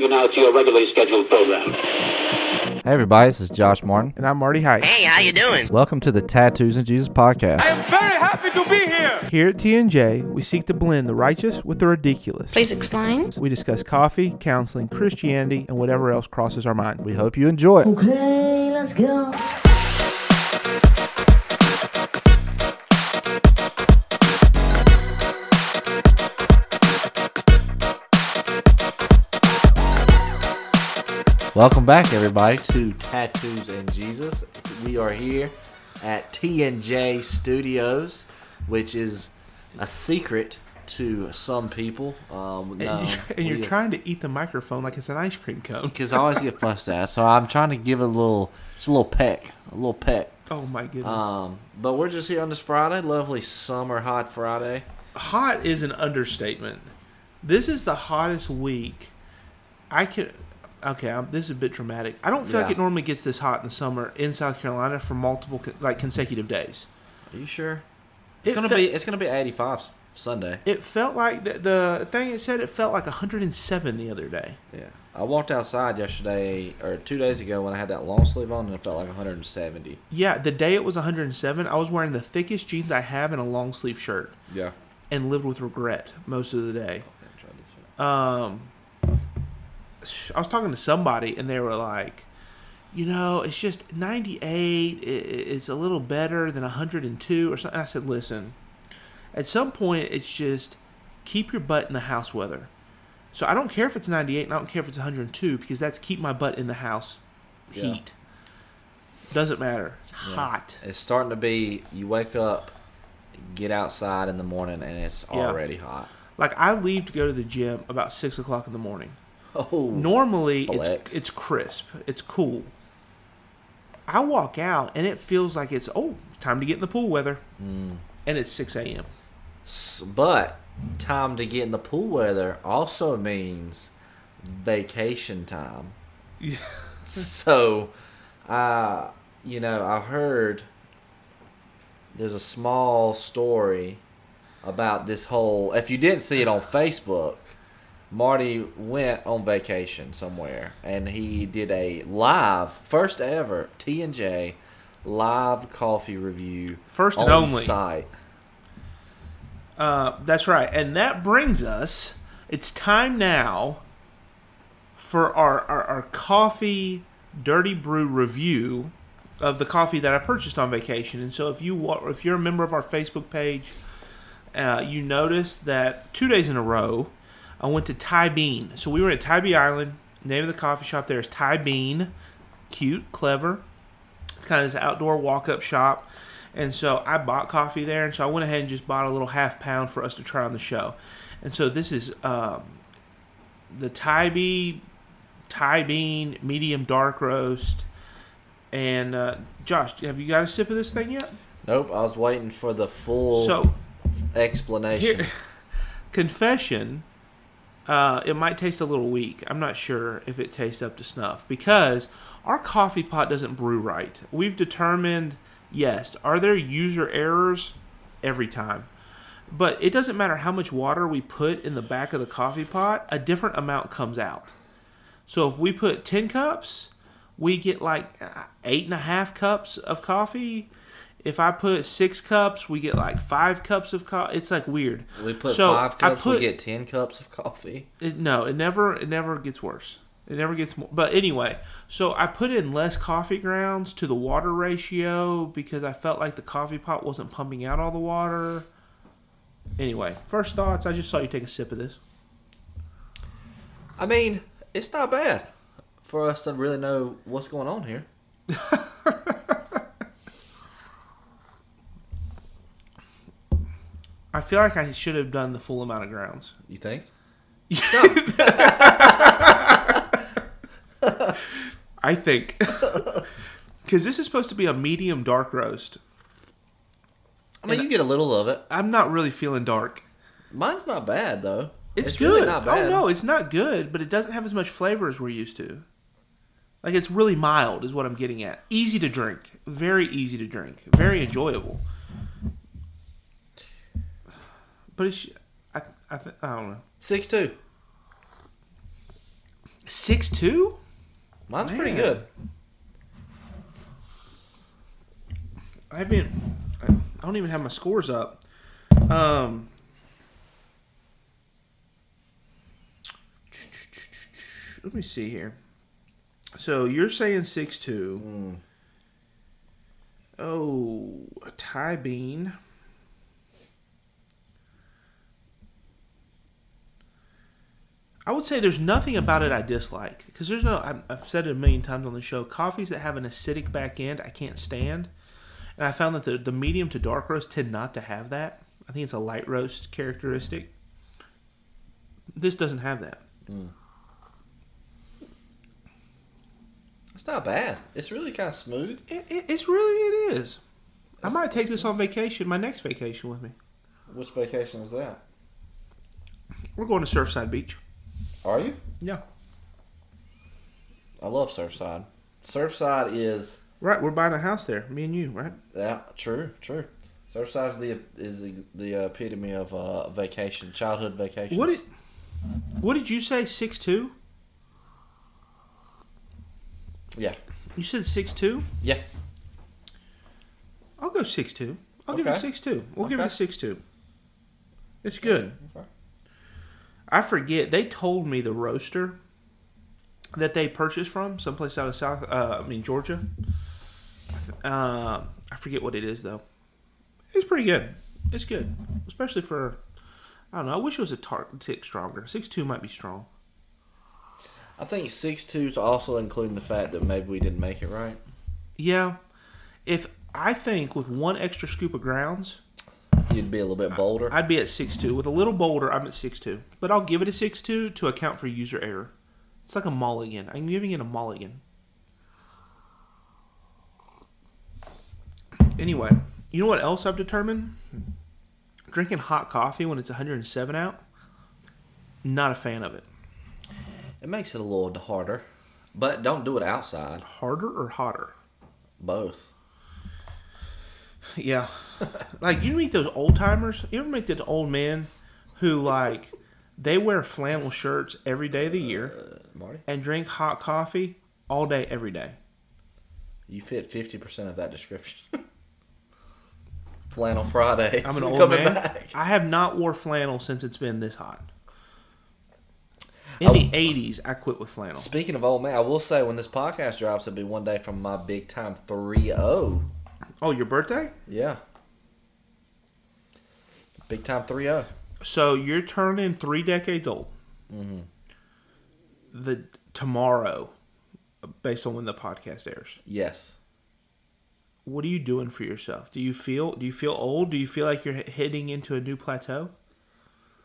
welcome you now to your regularly scheduled program. Hey everybody, this is Josh Martin. And I'm Marty Height. Hey, how you doing? Welcome to the Tattoos and Jesus podcast. I am very happy to be here. Here at TNJ, we seek to blend the righteous with the ridiculous. Please explain. We discuss coffee, counseling, Christianity, and whatever else crosses our mind. We hope you enjoy it. Okay, let's go. Welcome back everybody to Tattoos and Jesus. We are here at TNJ Studios, which is a secret to some people. Um, And, you're, and you're trying to eat the microphone like it's an ice cream cone. because I always get fussed at. So I'm trying to give it a little, just a little peck, a little peck. Oh my goodness. Um, but we're just here on this Friday, lovely summer hot Friday. Hot is an understatement. This is the hottest week. I can. Okay, I'm, this is a bit dramatic. I don't feel like it normally gets this hot in the summer in South Carolina for multiple like consecutive days. Are you sure? It's It gonna fe- be it's gonna be 85 Sunday. It felt like the, the thing it said it felt like 107 the other day. Yeah, I walked outside yesterday or two days ago when I had that long sleeve on, and it felt like 170. Yeah, the day it was 107, I was wearing the thickest jeans I have and a long sleeve shirt, Yeah. and lived with regret most of the day. Um, I was talking to somebody, and they were like, "You know, it's just 98. i- i- It's a little better than 102 or something." I said, "Listen, at some point, it's just keep your butt in the house weather." So I don't care if it's 98, and I don't care if it's 102 because that's keep my butt in the house Yeah. heat. Doesn't matter. It's hot. It's starting to be. You wake up, get outside in the morning, and it's Yeah. already hot. Like I leave to go to the gym about six o'clock in the morning. Oh, Normally it's it's crisp, it's cool. I walk out and it feels like it's oh time to get in the pool weather, Mm. and it's six a.m. But time to get in the pool weather also means vacation time. so, uh, you know, I heard there's a small story about this whole. If you didn't see it on Facebook, Marty went on vacation somewhere and he did a live, first ever T and J live coffee review. First and on only. site. Uh, that's right, and that brings us. It's time now for our, our, our coffee dirty brew review of the coffee that I purchased on vacation. And so, if you if you're a member of our Facebook page, uh, you noticed that two days in a row, I went to Tybean. So we were at Tybee Island. Name of the coffee shop there is Tybean. Cute, clever. It's kind of this outdoor walk-up shop. And so I bought coffee there, and so I went ahead and just bought a little half pound for us to try on the show. And so this is um, the Tybee Tybean medium dark roast. And uh, Josh, have you got a sip of this thing yet? Nope, I was waiting for the full So explanation. here, confession. Uh, it might taste a little weak. I'm not sure if it tastes up to snuff because our coffee pot doesn't brew right. We've determined, yes, are there user errors every time, but it doesn't matter how much water we put in the back of the coffee pot, a different amount comes out. So if we put 10 cups, we get like eight and a half cups of coffee. If I put six cups, we get like five cups of coffee. It's like weird. we put So, five I cups, put- we get ten cups of coffee. It, no, it never it never gets worse. It never gets more. But anyway, so I put in less coffee grounds to the water ratio because I felt like the coffee pot wasn't pumping out all the water. Anyway, first thoughts. I just saw you take a sip of this. I mean, it's not bad for us to really know what's going on here. I feel like I should have done the full amount of grounds. You think? I think because this is supposed to be a medium dark roast. I mean, you get a little of it. I'm not really feeling dark. Mine's not bad though. It's, really good. not oh, bad. Oh no, it's not good, but it doesn't have as much flavor as we're used to. Like it's really mild, is what I'm getting at. Easy to drink, very easy to drink, very enjoyable. But it's, I, I, th- I don't know. Six two. Six two. Mine's pretty good. I've been. I don't even have my scores up. Um. Let me see here. So you're saying six two. Oh, a Tybean. I would say there's nothing about it I dislike because there's no. I've- I've said it a million times on the show. Coffees that have an acidic back end, I can't stand. And I found that the, the medium to dark roast tend not to have that. I think it's a light roast characteristic. This doesn't have that. Hmm. It's not bad. It's really kind of smooth. It, it, it's really it is. I might take this on vacation, my next vacation with me. Which vacation is that? We're going to Surfside Beach. Are you? Yeah. I love Surfside. Surfside is Right, we're buying a house there, me and you, right? yeah, true, true. Surfside is the is the, the epitome of uh, vacation, childhood vacation. What did What did you say? Six two? Yeah, You said six two? yeah. I'll go six two. I'll give it six two. We'll give it Okay. six two. It's good. Okay. I forget. They told me the roaster that they purchased from someplace out of South. Uh, I mean Georgia. Uh, I forget what it is though. It's pretty good. It's good, especially for. I don't know. I wish it was a tar- tick stronger. Six two might be strong. I think six two is also including the fact that maybe we didn't make it right. Yeah. If I think with one extra scoop of grounds, You'd be a little bit bolder. I'd be at six two. With a little bolder, I'm at six two. But I'll give it a six two to account for user error. It's like a mulligan. I'm giving it a mulligan. Anyway, you know what else I've determined? Drinking hot coffee when it's 107 out. Not a fan of it. it makes it a little harder, but don't do it outside. Harder or hotter? Both. Yeah. like you meet those old timers. You ever meet those old men who like they wear flannel shirts every day of the year uh, Marty, and drink hot coffee all day every day. you fit fifty percent of that description. Flannel Friday. I'm an old coming man. back. I have not wore flannel since it's been this hot. In Oh. the 80s, I quit with flannel. Speaking of old man, I will say when this podcast drops, it'll be one day from my big time 3 0. Oh, your birthday? Yeah. Big time oh. 3 0. So you're turning three decades old. Mm-hmm. The tomorrow, based on when the podcast airs. Yes. What are you doing for yourself? Do you feel do you feel old? Do you feel like you're heading into a new plateau?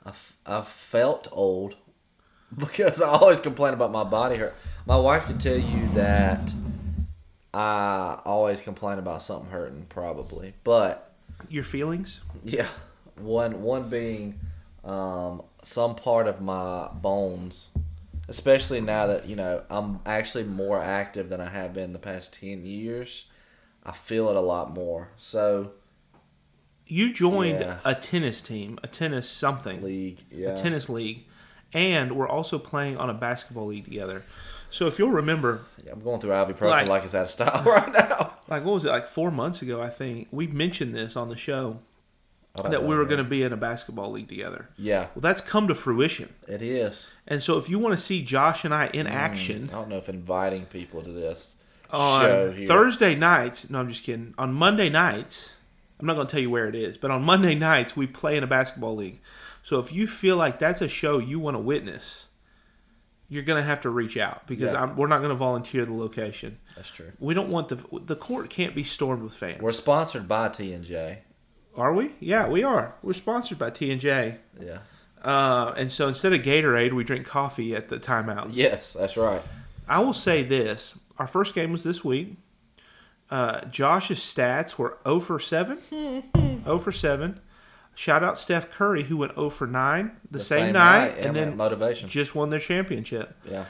I, f- I felt old because I always complain about my body hurt. My wife can tell you that I always complain about something hurting, probably. But Your feelings? yeah, one one being um, some part of my bones, especially now that you know I'm actually more active than I have been the past ten years. I feel it a lot more. So You joined Yeah. a tennis team, a tennis something. league, yeah, a tennis league, and we're also playing on a basketball league together. So if you'll remember, Yeah, I'm going through ibuprofen Like- like, it's out of style right now. like what was it, like four months ago, I think we mentioned this on the show oh, don't that we were going to be in a basketball league together. Yeah, Well, that's come to fruition. it is. And so if you want to see Josh and I in mm, action I don't know if inviting people to this on show here. Thursday nights, no, I'm just kidding. On Monday nights, I'm not going to tell you where it is, but on Monday nights we play in a basketball league. So if you feel like that's a show you want to witness, you're going to have to reach out because Yeah. I'm, we're not going to volunteer the location. That's true. We don't want the the court can't be stormed with fans. We're sponsored by T and J. are we? Yeah, we are. We're sponsored by T and J. Yeah. Uh, and so instead of Gatorade, we drink coffee at the timeouts. Yes, that's right. I will say this: our first game was this week. Uh, Josh's stats were 0 for 7. 0 for 7. Shout out Steph Curry, who went 0 for 9 the, same, night, yeah, and then motivation. just won their championship. yeah.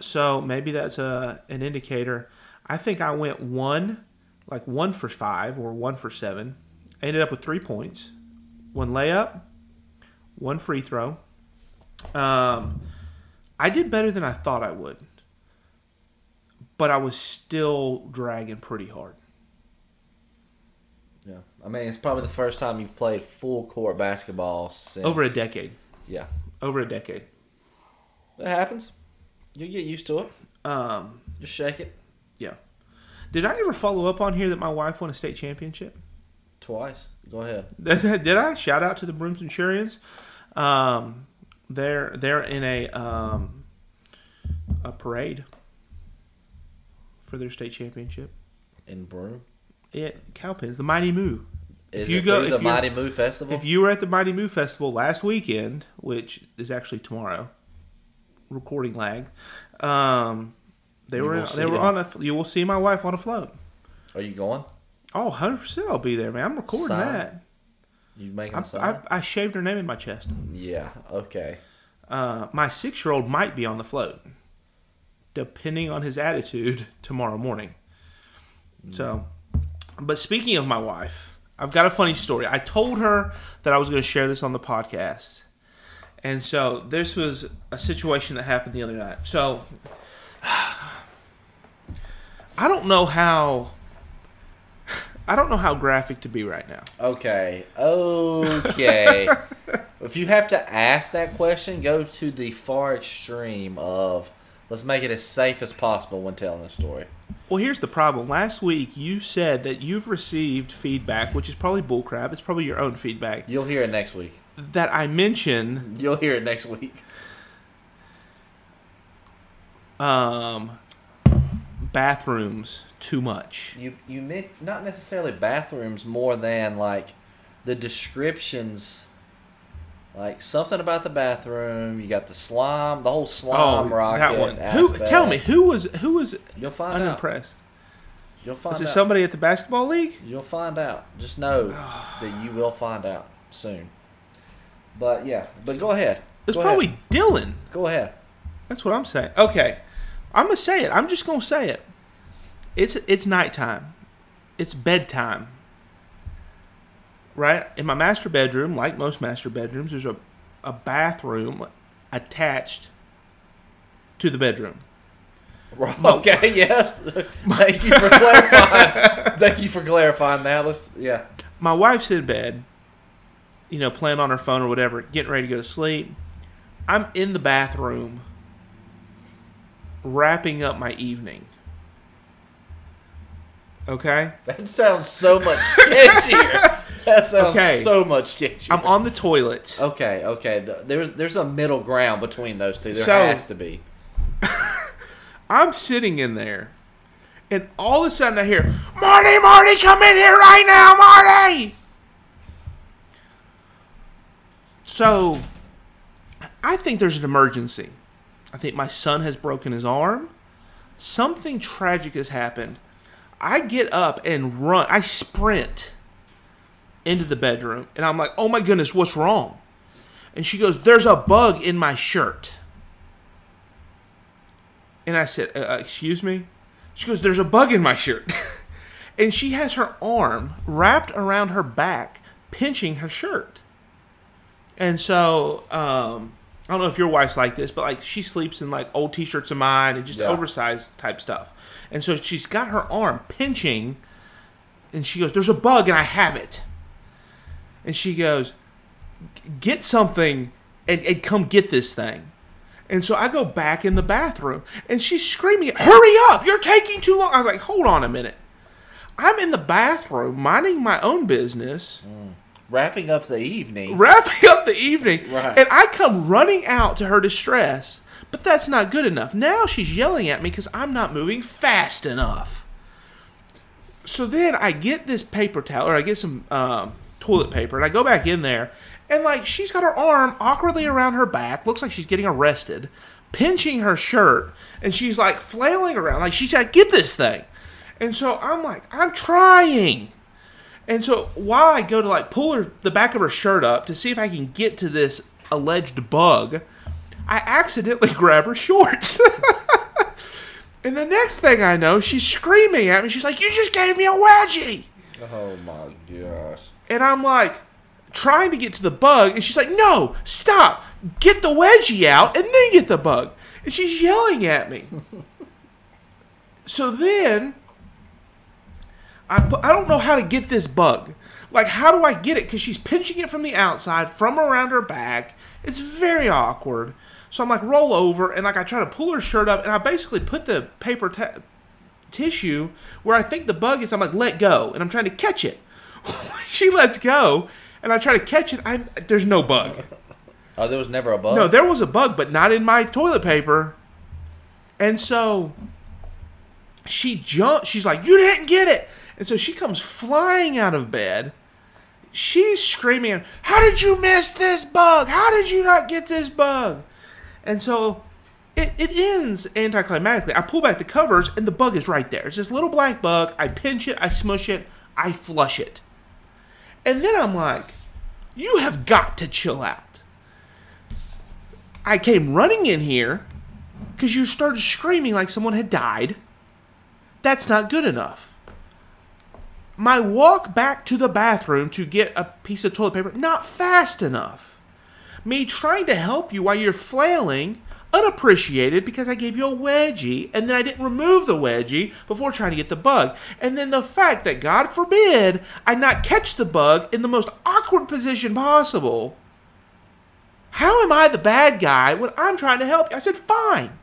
So maybe that's a an indicator. I think I went one, like one for five or one for seven. I ended up with three points, one layup, one free throw. Um, I did better than I thought I would, but I was still dragging pretty hard. Yeah. I mean, it's probably the first time you've played full court basketball since Over a decade. Yeah. Over a decade. It happens. You get used to it. Um, Just shake it yeah. Did I ever follow up on here that my wife won a state championship? twice. Go ahead. Did I? Shout out to the Broome Centurions. Um, they're they're in a um, a parade for their state championship. In Broome. It Cowpens, the Mighty Moo. Is If you go- the Mighty Moo Festival? If you were at the Mighty Moo Festival last weekend, which is actually tomorrow, recording lag, um, they You were they were them. on a. You will see my wife on a float. Are you going? Oh, 100 percent, I'll be there, man. I'm recording Sign? that. You making I? I, I shaved her name in my chest. yeah. Okay. Uh, my six year old might be on the float, depending on his attitude tomorrow morning. So, but speaking of my wife, I've got a funny story. I told her that I was going to share this on the podcast. And so, this was a situation that happened the other night. So, I don't know how. I don't know how graphic to be right now. Okay. Okay. if you have to ask that question, go to the far extreme of let's make it as safe as possible when telling the story. Well, here's the problem. Last week, you said that you've received feedback, which is probably bullcrap. It's probably your own feedback. You'll hear it next week. That I mention You'll hear it next week. um, bathrooms too much. You you not necessarily bathrooms more than like the descriptions. Like something about the bathroom. You got the slime, the whole slime rocket. Oh, that one. Who? Tell me who was who was You'll find out. unimpressed? You'll find Was it out. somebody at the basketball league? You'll find out. Just know that you will find out soon. But yeah, but go ahead. It's probably ahead. Dylan. Go ahead. That's what I'm saying. Okay, I'm gonna say it. I'm just gonna say it. It's it's nighttime. It's bedtime. Right in my master bedroom, like most master bedrooms, there's a a bathroom attached to the bedroom. Okay. Yes. Thank you for clarifying. Thank you for clarifying. Now let's. Yeah. My wife's in bed, you know, playing on her phone or whatever, getting ready to go to sleep. I'm in the bathroom, wrapping up my evening. Okay. That sounds so much sketchier. That sounds Okay. so much sketchier. I'm on the toilet. Okay, okay. Th- There's there's a middle ground between those two. There So- has to be. I'm sitting in there, and all of a sudden I hear, Marty, Marty, come in here right now, Marty! So, I think there's an emergency. I think my son has broken his arm. Something tragic has happened. I get up and run. I sprint into the bedroom, and I'm like, oh my goodness, what's wrong? And she goes, there's a bug in my shirt. And I said, uh, uh, Excuse me? She goes, There's a bug in my shirt. and she has her arm wrapped around her back, pinching her shirt. And so, um, I don't know if your wife's like this, but like she sleeps in like old t shirts of mine and just Yeah. oversized type stuff. And so she's got her arm pinching, and she goes, There's a bug and I have it. And she goes, Get something and, and come get this thing. And so I go back in the bathroom, and she's screaming, "Hurry up! You're taking too long!" I was like, "Hold on a minute." I'm in the bathroom minding my own business, Wrapping up the evening. wrapping up the evening, Right. and I come running out to her distress. But that's not good enough. Now she's yelling at me because I'm not moving fast enough. So then I get this paper towel, or I get some um, toilet paper, and I go back in there, and like she's got her arm awkwardly around her back, looks like she's getting arrested, pinching her shirt, and she's like flailing around, like she's like, get this thing. And so I'm like, I'm trying. And so while I go to like pull her the back of her shirt up to see if I can get to this alleged bug, I accidentally grab her shorts. and the next thing I know, she's screaming at me. She's like, "You just gave me a wedgie!" Oh my gosh. And I'm like, trying to get to the bug, and she's like, "No, stop! Get the wedgie out, and then get the bug." and she's yelling at me. so then I put, I don't know how to get this bug. Like how do I get it? Because she's pinching it from the outside, from around her back. It's very awkward. So I'm like roll over and like I try to pull her shirt up and I basically put the paper ta- tissue where I think the bug is. I'm like let go and I'm trying to catch it. she lets go and I try to catch it. I there's no bug. Oh, there was never a bug. No, there was a bug, but not in my toilet paper. And so she jumps. She's like, "You didn't get it!" And so she comes flying out of bed. She's screaming, "How did you miss this bug? How did you not get this bug?" And so it, it ends anticlimactically. I pull back the covers, and the bug is right there. It's this little black bug. I pinch it, I smush it, I flush it. And then I'm like, "You have got to chill out." I came running in here because you started screaming like someone had died. That's not good enough. My walk back to the bathroom to get a piece of toilet paper, not fast enough. Me trying to help you while you're flailing, unappreciated because I gave you a wedgie and then I didn't remove the wedgie before trying to get the bug. And then the fact that, God forbid, I not catch the bug in the most awkward position possible. How am I the bad guy when I'm trying to help you? I said, fine.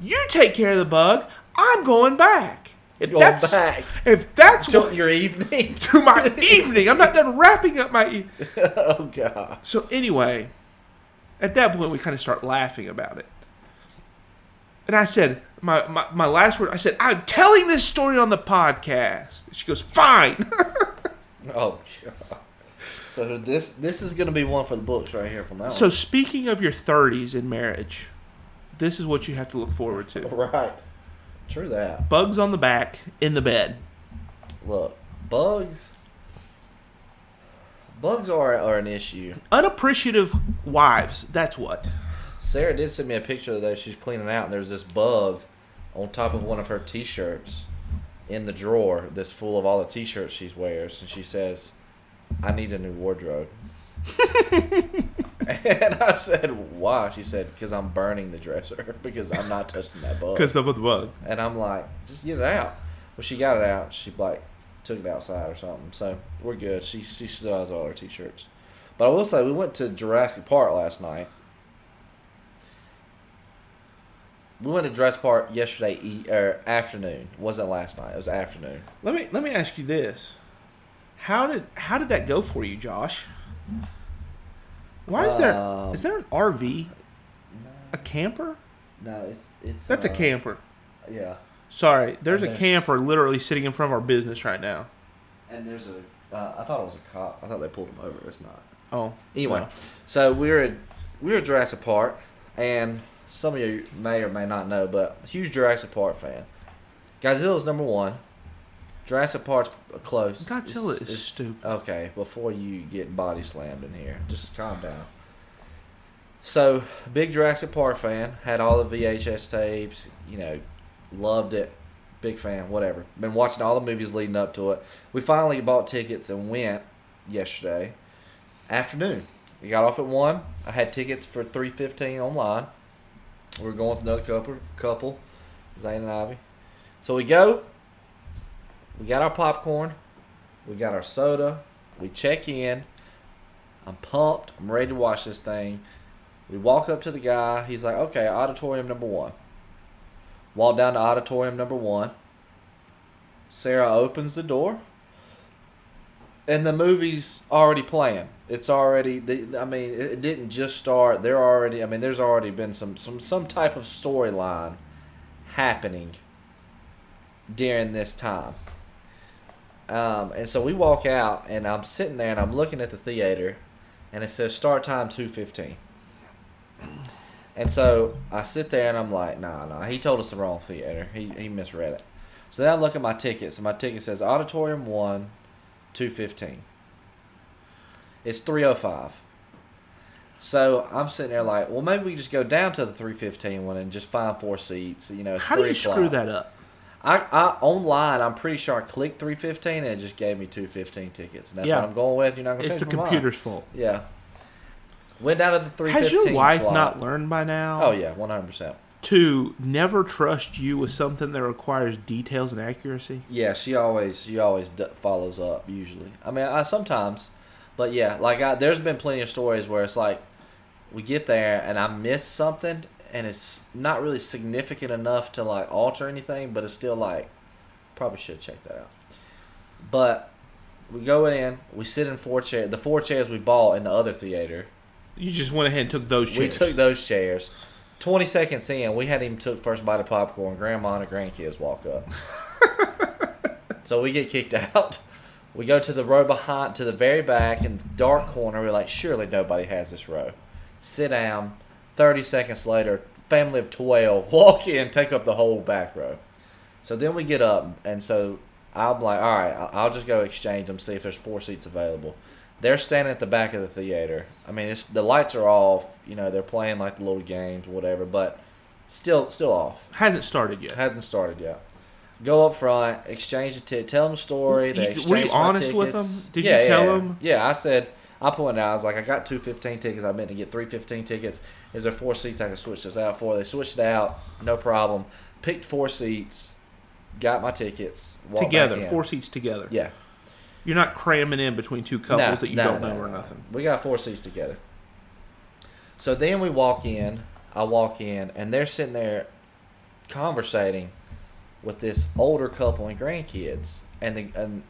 You take care of the bug. I'm going back. If Going that's back. if that's To what your evening. to my evening, I'm not done wrapping up my. E- oh god. so anyway, at that point we kind of start laughing about it. And I said, my, my, my last word, I said, I'm telling this story on the podcast. She goes, fine. Oh god. So this this is gonna be one for the books right here from now. so speaking of your 30s in marriage, this is what you have to look forward to. right. True that. Bugs on the back in the bed. Look, bugs. Bugs are are an issue. Unappreciative wives, that's what. Sarah did send me a picture that she's cleaning out, and there's this bug on top of one of her T-shirts in the drawer that's full of all the T-shirts she wears, and she says, "I need a new wardrobe." and I said, "Why?" She said, "Because I'm burning the dresser because I'm not touching that bug." Because of the bug. And I'm like, "Just get it out." Well, she got it out. She like took it outside or something. So we're good. She she still has all her T-shirts. But I will say, we went to Jurassic Park last night. We went to Jurassic Park yesterday e- or afternoon. It wasn't last night. It was afternoon. Let me let me ask you this: How did how did that go for you, Josh? Why is there Um, is there an RV, a camper? No, it's it's. That's a uh, camper. Yeah, Sorry, there's a there's- camper literally sitting in front of our business right now. and there's a. Uh, I thought it was a cop. I thought they pulled him over. It's not. Oh, Anyway, no. so we were at we were at Jurassic Park, and some of you may or may not know, but huge Jurassic Park fan. Godzilla's number one. Jurassic Park's close. Godzilla It's- is it's- stupid. Okay, before you get body slammed in here, just calm down. So, big Jurassic Park fan. Had all the VHS tapes. You know, loved it. Big fan. Whatever. Been watching all the movies leading up to it. We finally bought tickets and went yesterday afternoon. We got off at one. I had tickets for three fifteen online. We were going with another couple, couple, Zane and Ivy. So we go. We got our popcorn. We got our soda. We check in. I'm pumped. I'm ready to watch this thing. We walk up to the guy. He's like, "Okay, auditorium number one." Walk down to auditorium number one. Sarah opens the door and the movie's already playing. It's already. The, I mean, it didn't just start. There already. I mean, there's already been some some some type of storyline happening during this time. Um, and so we walk out, and I'm sitting there, and I'm looking at the theater, and it says start time two fifteen. And so I sit there, and I'm like, nah, nah. He told us the wrong theater. He he misread it. So then I look at my tickets, and my ticket says auditorium one, two fifteen. It's three oh five. So I'm sitting there like, well, maybe we just go down to the three fifteen one and just find four seats. You know, it's how do you screw that up? I, I online, I'm pretty sure I clicked 315 and it just gave me 215 tickets, and that's Yeah. what I'm going with. You're not gonna It's change the computer's fault. Yeah. Went down to the 315. Has your wife slot. not learned by now? Oh yeah, 100. percent to never trust you with something that requires details and accuracy. Yeah, she always she always d- follows up usually. I mean, I sometimes, but yeah, like I, there's been plenty of stories where it's like we get there and I miss something and it's not really significant enough to like alter anything, but it's still like probably should check that out. But we go in, we sit in four chairs, the four chairs we bought in the other theater. You just went ahead and took those chairs. We took those chairs. Twenty seconds in, we hadn't even took first bite of popcorn. Grandma and grandkids walk up. so we get kicked out. We go to the row behind, to the very back in the dark corner. We're like, surely nobody has this row. Sit down. Thirty seconds later, family of twelve walk in, take up the whole back row. So then we get up, and so I'm like, all right, I'll just go exchange them, see if there's four seats available. They're standing at the back of the theater. I mean, it's the lights are off. You know, they're playing like the little games, whatever, but still, still off. Hasn't started yet. Hasn't started yet. Go up front, exchange the ticket, tell them the story. They You- exchange were you honest with them? Did you yeah, tell yeah, them? Yeah, I said I pointed out. I was like, I got two fifteen tickets. I meant to get three fifteen tickets. Is there four seats I can switch this out for? They switched it out, no problem. Picked four seats, got my tickets together, four seats together. Yeah, You're not cramming in between two couples No, that you no, don't no, know no, or no. nothing. We got four seats together. So then we walk in. I walk in, and they're sitting there conversating with this older couple and grandkids, and the and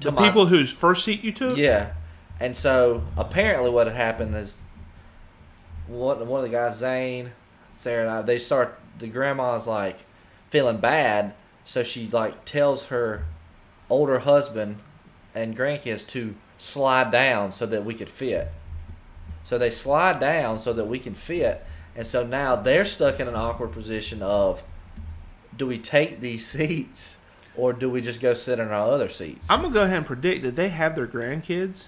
The my- people whose first seat you took. yeah, and so apparently what had happened is one one of the guys, Zane, Sarah, and I, they start. The grandma's like feeling bad, so she like tells her older husband and grandkids to slide down so that we could fit. So they slide down so that we can fit, and so now they're stuck in an awkward position of, do we take these seats or do we just go sit in our other seats? I'm gonna go ahead and predict that they have their grandkids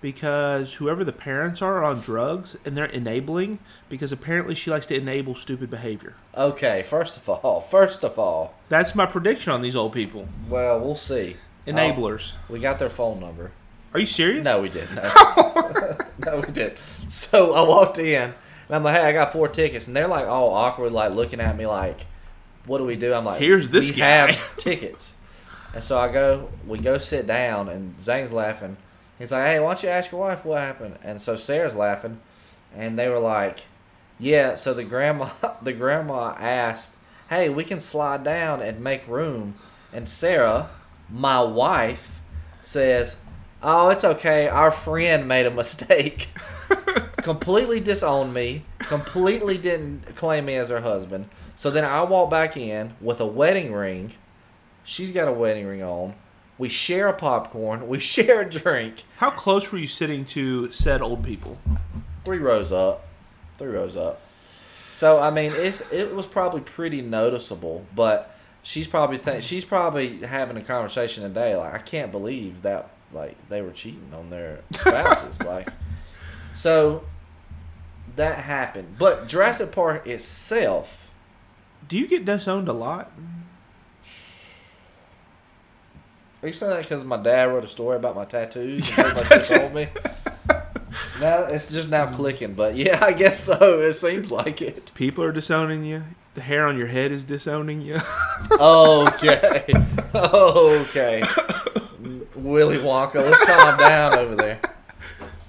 because whoever the parents are, are on drugs and they're enabling because apparently she likes to enable stupid behavior. Okay, first of all, first of all, That's my prediction on these old people. well, we'll see. Oh. Enablers. Oh, we got their phone number. Are you serious? No, we didn't. No. no, we didn't. So I walked in, and I'm like, "Hey, I got four tickets," and they're like all awkward, like looking at me, like, "What do we do?" I'm like, Here's this we guy." have tickets." And so I go, we go sit down, and Zane's laughing. He's like, "Hey, why don't you ask your wife what happened?" And so Sarah's laughing, and they were like, "Yeah." So the grandma, the grandma asked, "Hey, we can slide down and make room," and Sarah, my wife, says, "Oh, it's okay. Our friend made a mistake." completely disowned me. Completely didn't claim me as her husband. So then I walk back in with a wedding ring. She's got a wedding ring on. We share a popcorn. We share a drink. How close were you sitting to said old people? Three rows up. Three rows up. So I mean, it's it was probably pretty noticeable, but she's probably th- she's probably having a conversation today. Like I can't believe that like they were cheating on their spouses. like so that happened. But Jurassic Park itself, Do you get disowned a lot? are you saying that because my dad wrote a story about my tattoos and pretty much disowned me? Now it's just now mm-hmm. clicking, but yeah, I guess so. It seems like it. People are disowning you. The hair on your head is disowning you. Okay. okay. Willy Wonka, let's calm down over there.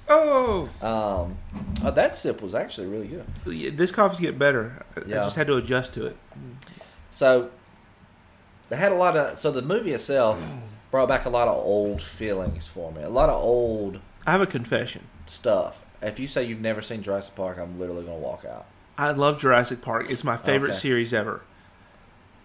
oh, Um, oh, that sip was actually really good. Yeah, this coffee's getting better. I- I just had to adjust to it. So, they had a lot of. So the movie itself brought back a lot of old feelings for me. A lot of old I have a confession. stuff. If you say you've never seen Jurassic Park, I'm literally gonna walk out. I love Jurassic Park. It's my favorite Okay. series ever.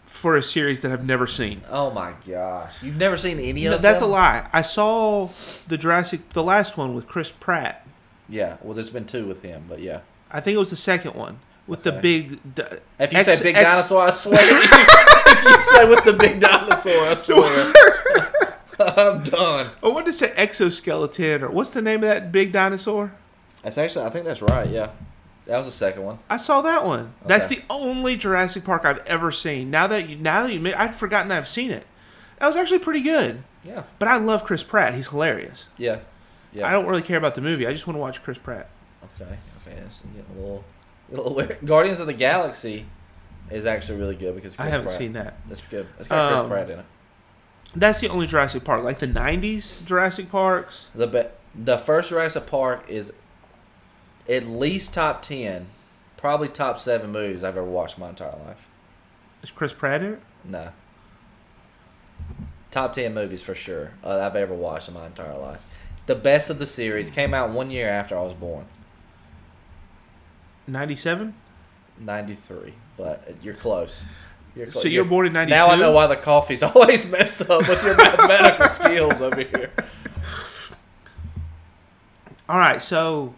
For a series that I've never seen. Oh my gosh, you've never seen any No, of that's a lie. I saw the Jurassic, the last one with Chris Pratt. Yeah. Well, there's been two with him, but yeah. I think it was the second one with the big. d- If you X- say big X- dinosaur, I swear. if you say with the big dinosaur, I swear. I'm done. I wanted to say exoskeleton or what's the name of that big dinosaur? That's actually, I think that's right. Yeah, that was the second one. I saw that one. That's the only Jurassic Park I've ever seen. Now that you, now that you, I'd forgotten I've seen it. That was actually pretty good. Yeah, But I love Chris Pratt. He's hilarious. yeah, yeah. I don't really care about the movie. I just want to watch Chris Pratt. Okay, okay. That's getting a little, a little weird. Guardians of the Galaxy. is actually really good because I haven't Pratt. seen that. That's good. It's got Chris Um, Pratt in it. That's the only Jurassic Park, like the '90s Jurassic Parks. The be- the first Jurassic Park is at least top ten, probably top seven movies I've ever watched in my entire life. Is Chris Pratt in it? No. Top ten movies for sure uh, I've ever watched in my entire life. The best of the series came out one year after I was born, '97. ninety three. But you're close. You're close. So you're born in '92. Now I know why the coffee's always messed up with your mathematical skills over here. All right, so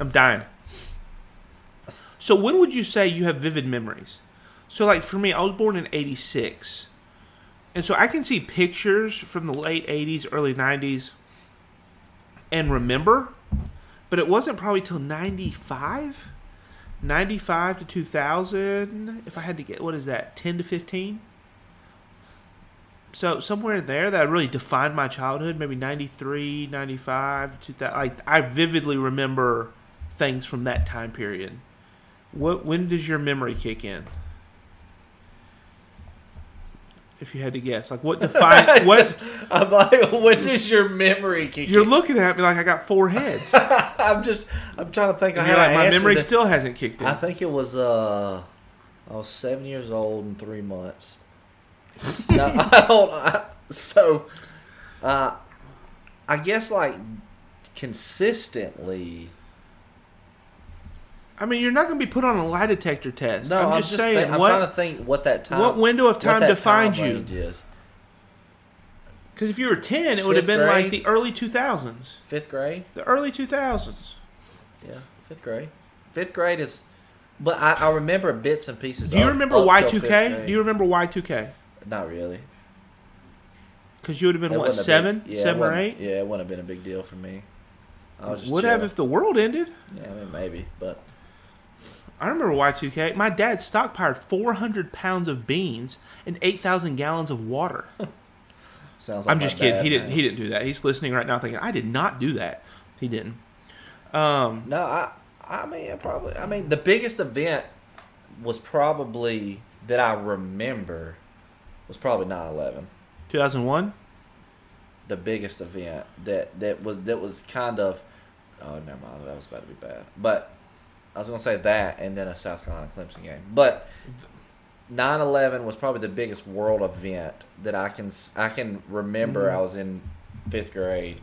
I'm dying. So when would you say you have vivid memories? So like for me, I was born in 86. And so I can see pictures from the late 80s, early 90s and remember, but it wasn't probably till 95? 95 to 2000, if I had to get what is that? 10 to 15? So somewhere there that really defined my childhood maybe 93 95 2000 like i vividly remember things from that time period what when does your memory kick in if you had to guess like what define what Just- I'm like, when does your memory kick you're in? looking at me like i got four heads I'm just, I'm trying to think. of You're how like, my memory this. still hasn't kicked in I think it was uh, I was seven years old and three months. no, I don't. I, so, uh, I guess like consistently. i mean you're not going to be put on a lie detector test No, i'm just saying think- I'm what trying to think what that time. what window of time that defined time you? Because if you were 10 it would have Fifth been like the early 2000s Fifth grade. the early 2000s Yeah, fifth grade. Fifth grade is, but I, I remember bits and pieces. Do you remember Y2K? Do you remember Y2K? Not really. Because you would have been It what seven, been- yeah, seven or eight? Yeah, it wouldn't have been a big deal for me. I was just Would have if the world ended. Yeah, I mean, maybe, but I remember Y2K. My dad stockpiled 400 pounds of beans and 8,000 gallons of water. sounds. like I'm just kidding. dad, He didn't. He didn't do that. He's listening right now, thinking I did not do that. He didn't. Um, No, I. I mean, I probably. I mean, the biggest event was probably that I remember was probably 9/11. 2001. The biggest event that that was that was kind of. Oh, never mind. That was about to be bad. But I was gonna say that, and then a South Carolina Clemson game. But 9/11 was probably the biggest world event that I can I can remember. Mm-hmm. I was in fifth grade.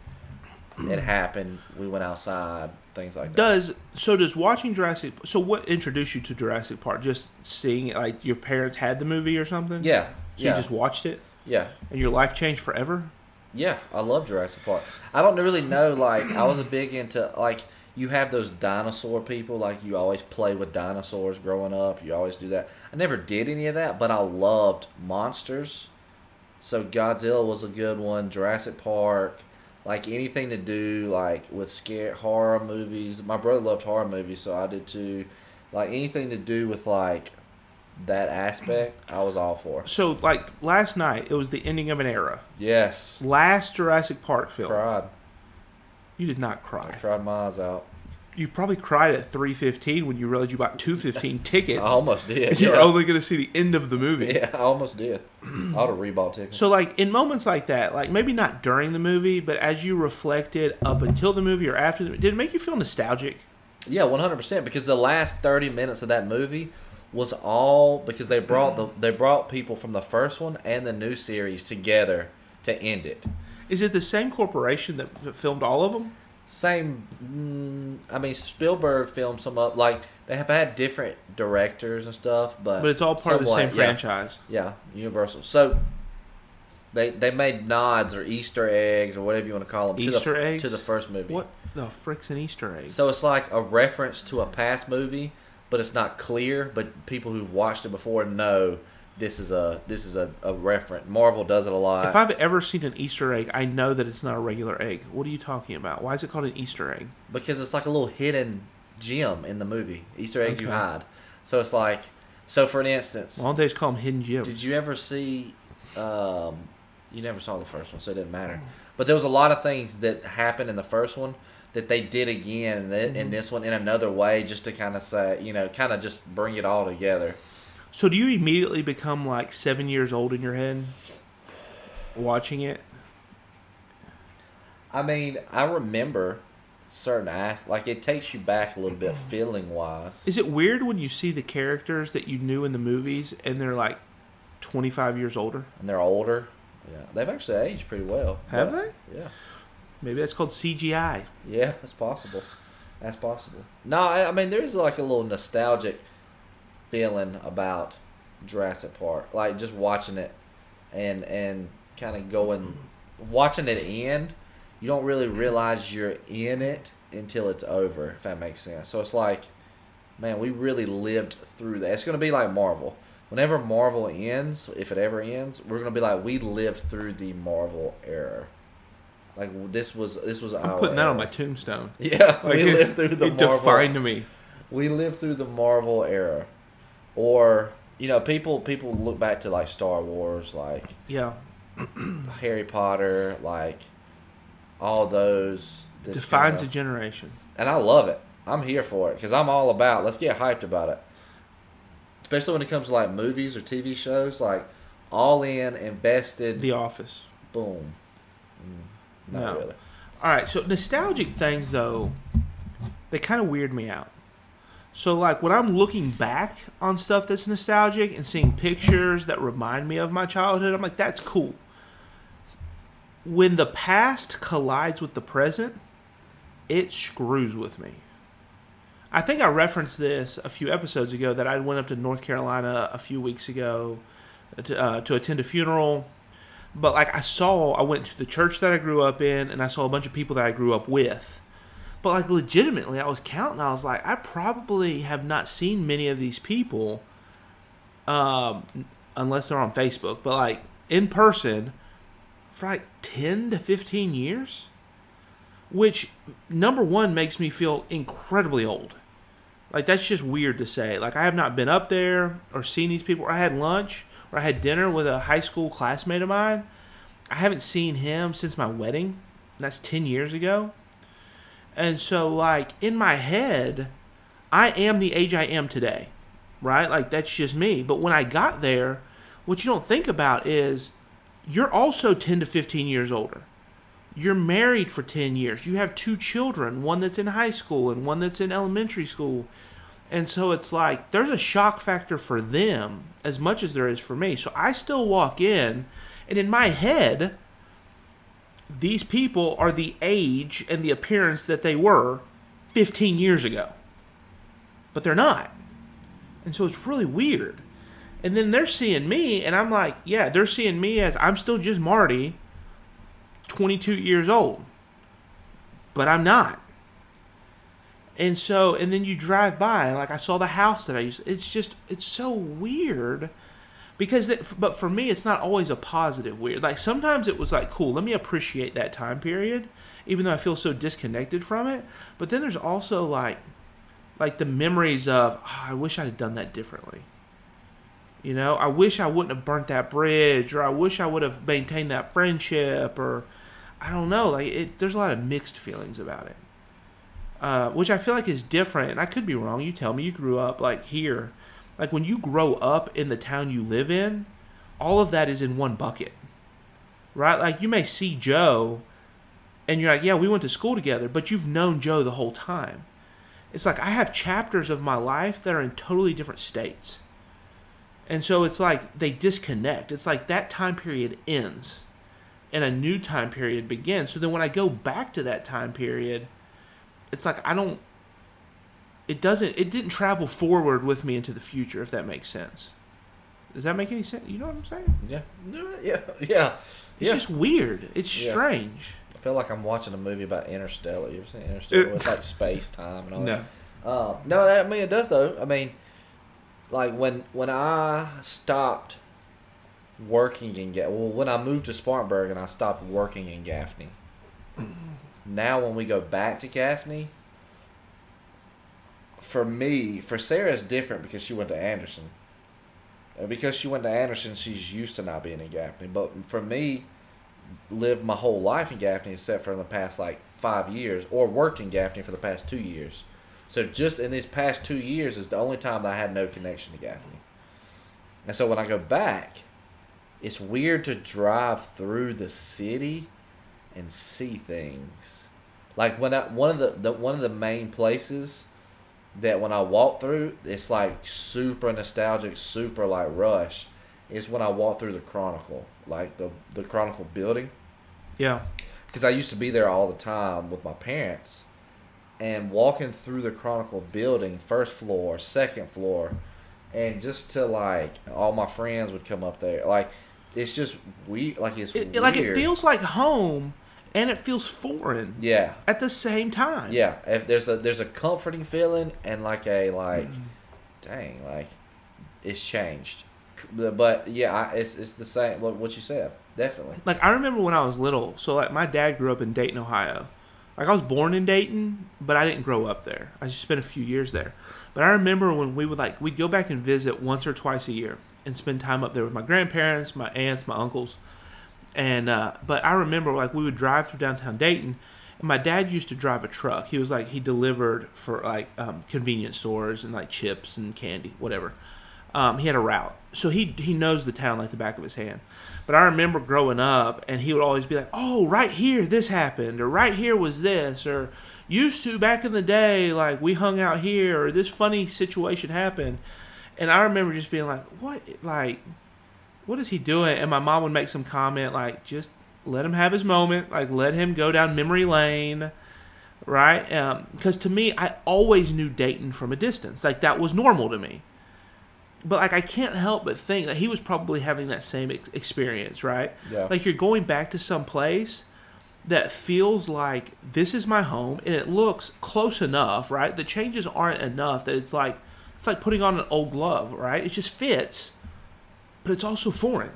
It happened. We went outside. Things like that. Does so? Does watching Jurassic? So what introduced you to Jurassic Park? Just seeing it, like your parents had the movie or something? Yeah. So yeah. you just watched it, yeah. and your life changed forever. Yeah, I love Jurassic Park. I don't really know. Like, I was a big into like you have those dinosaur people. Like, you always play with dinosaurs growing up. You always do that. I never did any of that, but I loved monsters. So Godzilla was a good one. Jurassic Park, like anything to do like with scare horror movies. My brother loved horror movies, so I did too. Like anything to do with like that aspect, I was all for. So like last night, it was the ending of an era. Yes, Last Jurassic Park film. cried. You did not cry. I cried my eyes out. You probably cried at three fifteen when you realized you bought two fifteen tickets. I almost did. you're yeah. only going to see the end of the movie. Yeah, I almost did. I ought to rebought tickets. So like in moments like that, like maybe not during the movie, but as you reflected up until the movie or after the did it make you feel nostalgic? yeah, one hundred percent. Because the last thirty minutes of that movie was all because they brought the they brought people from the first one and the new series together to end it. Is it the same corporation that filmed all of them? Same. Mm, I mean, Spielberg filmed some up. Like they have had different directors and stuff, but But it's all part of the same yeah. franchise. Yeah, Universal. So they they made nods or Easter eggs or whatever you want to call them Easter to the, eggs? to the first movie. What the frick's an Easter egg? So it's like a reference to a past movie, but it's not clear. But people who've watched it before know this is a this is a, a reference. Marvel does it a lot. if I've ever seen an Easter egg, I know that it's not a regular egg. What are you talking about? Why is it called an Easter egg? because it's like a little hidden gem in the movie. Easter egg you Okay. hide. So it's like so for an instance, Long days call them hidden gems. did you ever see? Um, you never saw the first one, so it didn't matter. But there was a lot of things that happened in the first one that they did again in, Mm-hmm. in this one in another way, just to kind of say, you know, kind of just bring it all together. So do you immediately become like seven years old in your head watching it? I mean, I remember certain as like it takes you back a little bit feeling wise. Is it weird when you see the characters that you knew in the movies and they're like 25 years older? and they're older. Yeah, they've actually aged pretty well. Have but- Yeah, Maybe that's called CGI. yeah, that's possible. That's possible. No, I, I mean there's like a little nostalgic feeling about Jurassic Park, like just watching it and and kind of going, watching it end. You don't really realize you're in it until it's over, if that makes sense. So it's like, man, we really lived through that. It's gonna be like Marvel. Whenever Marvel ends, if it ever ends, we're gonna be like, we lived through the Marvel era. Like this was this was I'm our putting that on my tombstone. Yeah, Like, we lived through the it Marvel. defined me. We lived through the Marvel era, or you know, people people look back to like Star Wars, like Yeah. Harry Potter, like all those. Defines a kinda- generation. and I love it. I'm here for it because I'm all about. Let's get hyped about it, especially when it comes to like movies or TV shows. Like all in, invested. The Office. boom. Mm, not No. really. All right, so nostalgic things though, they kind of weird me out. So like when I'm looking back on stuff that's nostalgic and seeing pictures that remind me of my childhood, I'm like that's cool. When the past collides with the present, it screws with me. I think I referenced this a few episodes ago that I went up to North Carolina a few weeks ago to, uh, to attend a funeral but like I saw, I went to the church that I grew up in, and I saw a bunch of people that I grew up with. But like legitimately, I was counting. I was like, I probably have not seen many of these people, um, unless they're on Facebook. But like in person, for like ten to fifteen years, which number one makes me feel incredibly old. Like that's just weird to say. Like I have not been up there or seen these people. I had lunch I had dinner with a high school classmate of mine. I haven't seen him since my wedding. That's 10 years ago. And so like in my head, I am the age I am today. Right? Like that's just me. But when I got there, what you don't think about is you're also 10 to 15 years older. You're married for 10 years. You have two children, one that's in high school and one that's in elementary school. And so it's like there's a shock factor for them as much as there is for me. So I still walk in, and in my head, these people are the age and the appearance that they were 15 years ago. But they're not. And so it's really weird. And then they're seeing me, and I'm like, yeah, they're seeing me as I'm still just Marty, 22 years old. But I'm not. And so, and then you drive by, and like I saw the house that I used. It's just, it's so weird, because that. But for me, it's not always a positive weird. Like sometimes it was like, cool. Let me appreciate that time period, even though I feel so disconnected from it. But then there's also like, like the memories of, oh, I wish I had done that differently. You know, I wish I wouldn't have burnt that bridge, or I wish I would have maintained that friendship, or I don't know. Like it, there's a lot of mixed feelings about it uh, which I feel like is different. And I could be wrong. You tell me. You grew up like here, like when you grow up in the town you live in, all of that is in one bucket, right? Like you may see Joe, and you're like, yeah, we went to school together, but you've known Joe the whole time. It's like I have chapters of my life that are in totally different states. And so it's like they disconnect. It's like that time period ends and a new time period begins. So then when I go back to that time period, it's like I don't it doesn't it didn't travel forward with me into the future if that makes sense. Does that make any sense? You know what I'm saying? Yeah, No, yeah, yeah, It's yeah. just weird. It's Yeah. strange. I feel like I'm watching a movie about Interstellar. You ever seen Interstellar? Uh, it's like space time and all No. that. Uh, no, that, I mean it does though. I mean, like when when I stopped working in Ga- well, when I moved to Spartanburg and I stopped working in Gaffney. Now when we go back to Gaffney, for me, for Sarah it's different because she went to Anderson. And because she went to Anderson, she's used to not being in Gaffney. But for me, lived my whole life in Gaffney except for in the past like five years, or worked in Gaffney for the past two years. So just in these past two years is the only time that I had no connection to Gaffney. And so when I go back, it's weird to drive through the city and see things. Like when I one of the, the one of the main places that when I walk through, it's like super nostalgic, super like rush. Is when I walk through the Chronicle, like the the Chronicle building, Yeah. because I used to be there all the time with my parents, and walking through the Chronicle building, first floor, second floor, and just to like all my friends would come up there, like it's just we like it's It, weird. like it feels like home, and it feels foreign yeah at the same time. Yeah, if there's a there's a comforting feeling and like a like, Mm-hmm. dang, like it's changed. But yeah, I, it's it's the same. What what you said, definitely. Like I remember when I was little. So like my dad grew up in Dayton, Ohio. Like I was born in Dayton, but I didn't grow up there. I just spent a few years there. But I remember when we would like we'd go back and visit once or twice a year and spend time up there with my grandparents, my aunts, my uncles. And uh, but I remember like we would drive through downtown Dayton, and my dad used to drive a truck. He was like he delivered for like um, convenience stores and like chips and candy, whatever. Um, he had a route, so he he knows the town like the back of his hand. But I remember growing up, and he would always be like, "Oh, right here, this happened, or right here was this, or used to back in the day, like we hung out here, or this funny situation happened." And I remember just being like, "What? Like, what is he doing?" And my mom would make some comment like, "Just let him have his moment, like let him go down memory lane." Right? Um, because to me, I always knew Dayton from a distance. Like that was normal to me but like I can't help but think that he was probably having that same ex- experience, right? Yeah. Like you're going back to some place that feels like this is my home and it looks close enough, right? The changes aren't enough that it's like it's like putting on an old glove, right? It just fits, but it's also foreign.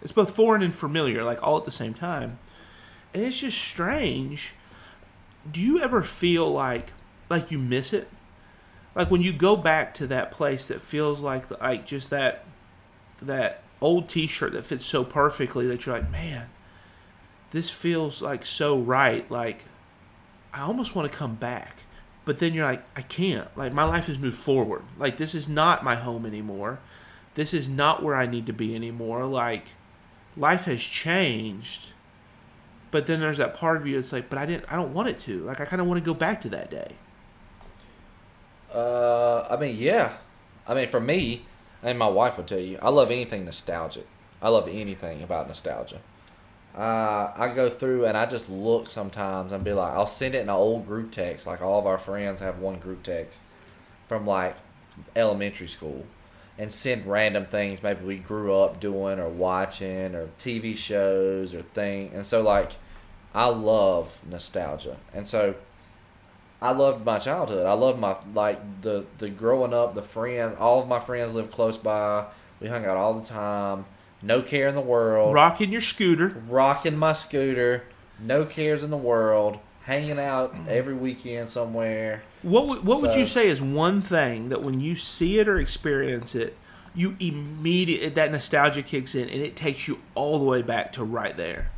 It's both foreign and familiar, like all at the same time. And it's just strange. Do you ever feel like like you miss it? like when you go back to that place that feels like the, like just that that old t-shirt that fits so perfectly that you're like man this feels like so right like i almost want to come back but then you're like i can't like my life has moved forward like this is not my home anymore this is not where i need to be anymore like life has changed but then there's that part of you that's like but i didn't i don't want it to like i kind of want to go back to that day Uh, I mean, yeah. I mean, for me, and my wife will tell you, I love anything nostalgic. I love anything about nostalgia. Uh, I go through and I just look sometimes and be like, I'll send it in an old group text. Like all of our friends have one group text from like elementary school, and send random things maybe we grew up doing or watching or TV shows or thing. And so like, I love nostalgia, and so I loved my childhood. I loved my like the the growing up, the friends. All of my friends lived close by. We hung out all the time. No care in the world. rocking your scooter Rocking my scooter. No cares in the world. Hanging out every weekend somewhere. What would, what would you say is one thing that when you see it or experience it, you immediately that nostalgia kicks in and it takes you all the way back to right there.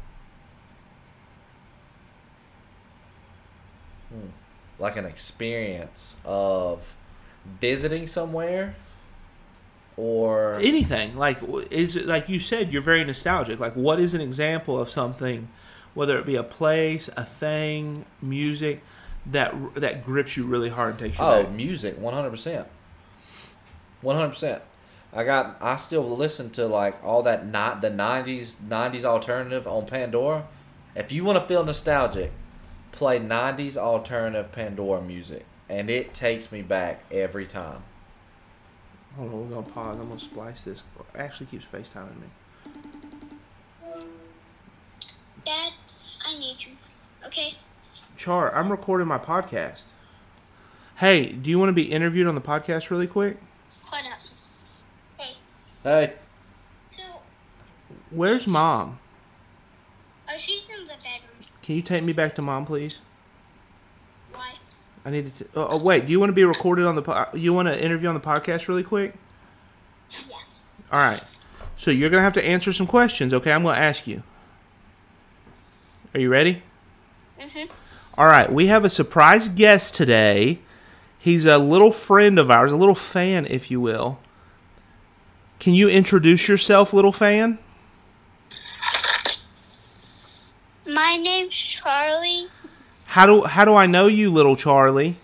Hmm. Like an experience of visiting somewhere, or Anything like is it like you said, you're very nostalgic. Like what is an example of something, whether it be a place, a thing, music, that that grips you really hard and takes you Oh, back? music, one hundred percent, one hundred percent. I got. I still listen to like all that not the nineties nineties alternative on Pandora. If you want to feel nostalgic, play nineties alternative Pandora music, and it takes me back every time. Hold on, we're gonna pause. I'm gonna splice this. Ashley keeps FaceTiming me. Dad, I need you. Okay? Char, I'm recording my podcast. Hey, do you want to be interviewed on the podcast really quick? Why not? Hey, Hey, so, Where's mom? uh, she's in the bedroom. Can you take me back to mom, please? Why? I need to. Oh, oh wait. Do you want to be recorded on the? Po- you want to interview on the podcast really quick? Yes. All right. So you're gonna have to answer some questions. Okay, I'm gonna ask you. Are you ready? Mhm. All right, we have a surprise guest today. He's a little friend of ours, a little fan, if you will. Can you introduce yourself, little fan? My name's Charlie How do how do I know you, little Charlie?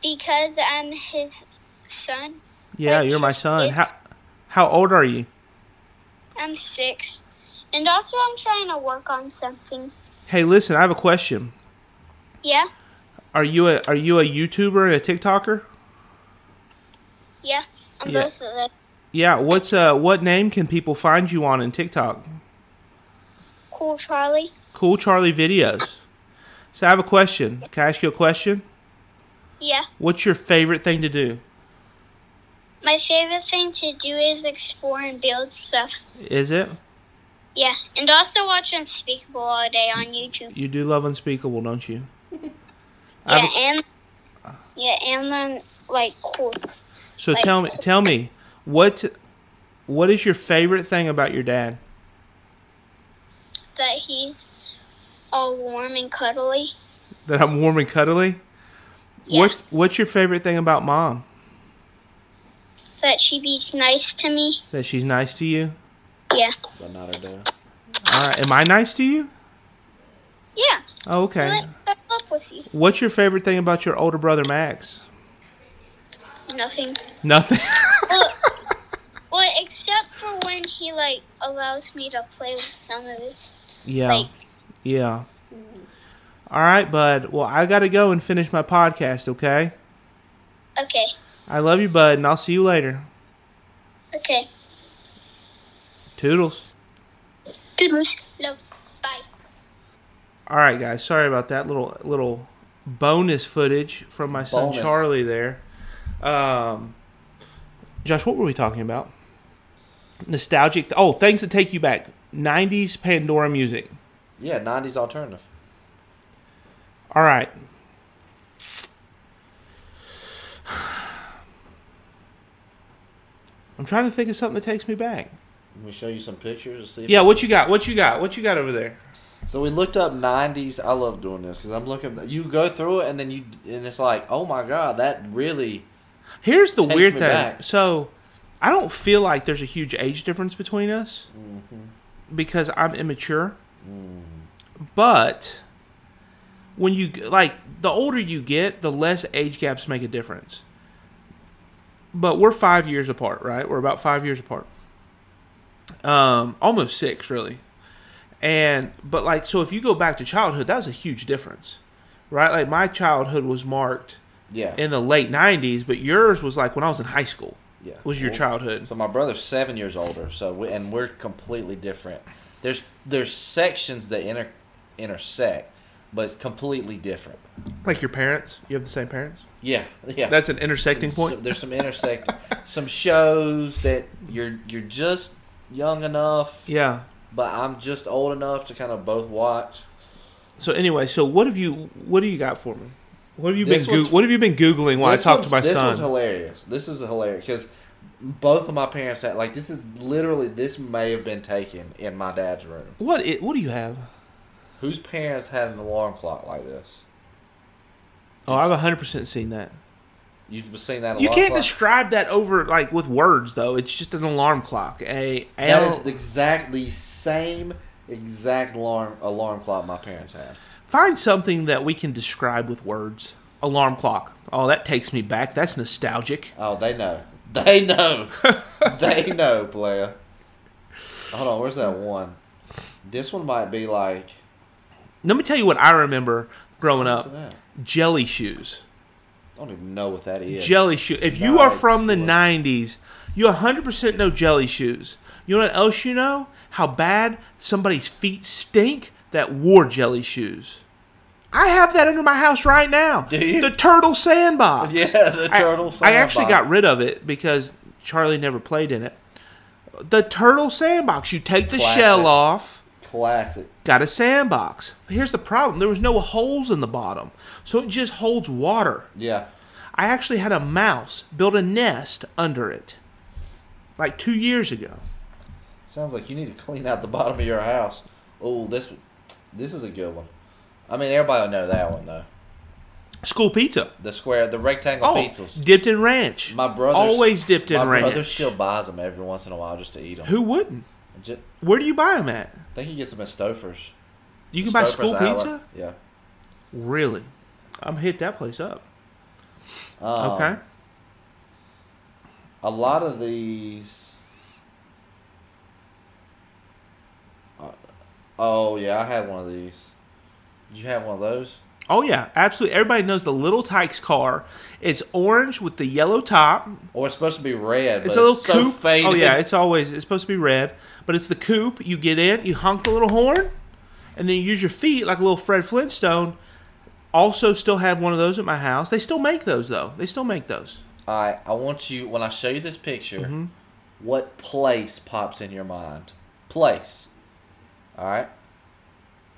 because I'm his son. Yeah, you're my son. How how old are you? I'm six. And also, I'm trying to work on something. Hey, listen, I have a question. Yeah? Are you a are you a YouTuber and a TikToker? Yeah. I'm Yeah. both of them. Yeah. What's uh what name can people find you on in TikTok? Cool, Charlie. Cool Charlie videos. So I have a question. Can I ask you a question? Yeah. What's your favorite thing to do? My favorite thing to do is explore and build stuff. Is it? Yeah. And also watch Unspeakable all day on YouTube. You do love Unspeakable, don't you? Yeah, have and yeah, and then like cool. so like- tell me, tell me, what what is your favorite thing about your dad? That he's all warm and cuddly. That I'm warm and cuddly. Yeah. What What's your favorite thing about mom? That she be nice to me. That she's nice to you. Yeah. But not her dad. All right. Am I nice to you? Yeah. Oh, okay. Let let up with you. What's your favorite thing about your older brother Max? Nothing. Nothing. Well, well, except for when he like allows me to play with some of his yeah. like. Yeah. Mm-hmm. All right, bud. Well, I got to go and finish my podcast, okay? Okay. I love you, bud, and I'll see you later. Okay. Toodles. Doodles. No. Bye. All right, guys. Sorry about that little little bonus footage from my son Bonus. Charlie there. Um, Josh, what were we talking about? Nostalgic. Oh, things that take you back. '90s Pandora music. Yeah, 90s alternative. All right. I'm trying to think of something that takes me back. Let me show you some pictures see. Yeah, what you got? What you got? What you got over there? So we looked up 90s. I love doing this because I'm looking. You go through it and then you and it's like, oh my god, that really. Here's the weird thing. back. So, I don't feel like there's a huge age difference between us Mm-hmm. because I'm immature. Mm. But when you like the older you get, the less age gaps make a difference. But we're 5 years apart, right? We're about 5 years apart. Um almost 6 really. And but like so if you go back to childhood, that was a huge difference. Right? Like my childhood was marked Yeah. in the late 90s, but yours was like when I was in high school. yeah. Was your Well, childhood. So my brother's seven years older. So we, and we're completely different. There's there's sections that inter, intersect, but it's completely different. Like your parents? You have the same parents? Yeah. Yeah. That's an intersecting Some- point. some- there's some intersecting, some shows that you're you're just young enough, yeah. but I'm just old enough to kind of both watch. So anyway, so what have you what do you got for me? What have you This been goo- what have you been googling while I talk to my this son? hilarious. This is hilarious because both of my parents had like this is literally this may have been taken in my dad's room. What i what do you have? Whose parents had an alarm clock like this? Oh, I've 100% seen that. You've seen that. Alarm You can't clock? describe that over like with words though. It's just an alarm clock. A That is exactly same exact alarm alarm clock my parents had. find something that we can describe with words. Alarm clock. Oh, that takes me back. That's nostalgic. Oh, they know. They know. they know, player. Hold on, where's that one? This one might be like. Let me tell you what I remember growing up. that? Jelly shoes. I don't even know what that is. Jelly shoe. If you are from the 90s, you 100% know jelly shoes. You know what else you know? How bad somebody's feet stink that wore jelly shoes. I have that under my house right now. Do you? The turtle sandbox. Yeah, the I- sandbox. I, actually got rid of it because Charlie never played in it. The turtle sandbox. You take the Classic. shell off, Classic. got a sandbox. Here's the problem there was no holes in the bottom, so it just holds water. Yeah. I actually had a mouse build a nest under it like two years ago. Sounds like you need to clean out the bottom of your house. Oh, this. this is a good one. I mean, everybody will know that one though. School pizza. The square, the rectangle Oh, pizzas. dipped in ranch. My brother always dipped in ranch. my ranch. brother still buys them every once in a while just to eat them. Who wouldn't? Just, Where do you buy them at? I think he gets them at Stouffer's. You can buy school pizza. Yeah. Really? I'm hit that place up. Um, Okay. A lot of these. Uh, oh yeah, I had one of these. Did you have one of those? Oh yeah, absolutely. Everybody knows the Little Tikes car. It's orange with the yellow top. Or it's supposed to be red, It's but a little it's so coupe. faded. Oh yeah, it's always it's supposed to be red, but it's the coupe. You get in, you honk the little horn, and then you use your feet like a little Fred Flintstone. Also, still have one of those at my house. They still make those though. They still make those. All right, I want you when I show you this picture, Mm-hmm. what place pops in your mind? Place. All right.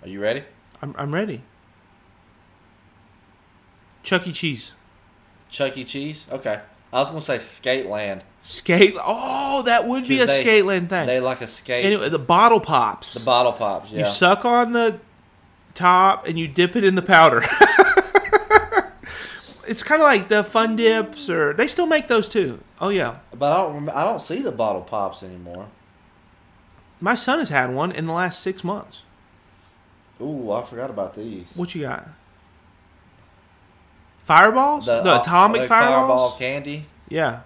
Are you ready? I'm I'm ready. Chuck E. Cheese. Chuck E. Cheese. Okay. I was gonna say Skateland. Skate. Oh, that would be a they- Skateland thing. They like a skate. anyway, the bottle pops. the bottle pops. Yeah. You suck on the top and you dip it in the powder. it's kind of like the fun dips, or they still make those too. Oh yeah, but I don't. I don't see the bottle pops anymore. my son has had one in the last six months. Ooh, I forgot about these. What you got? Fireballs? The, uh, atomic the fireballs? fireball candy. Yeah.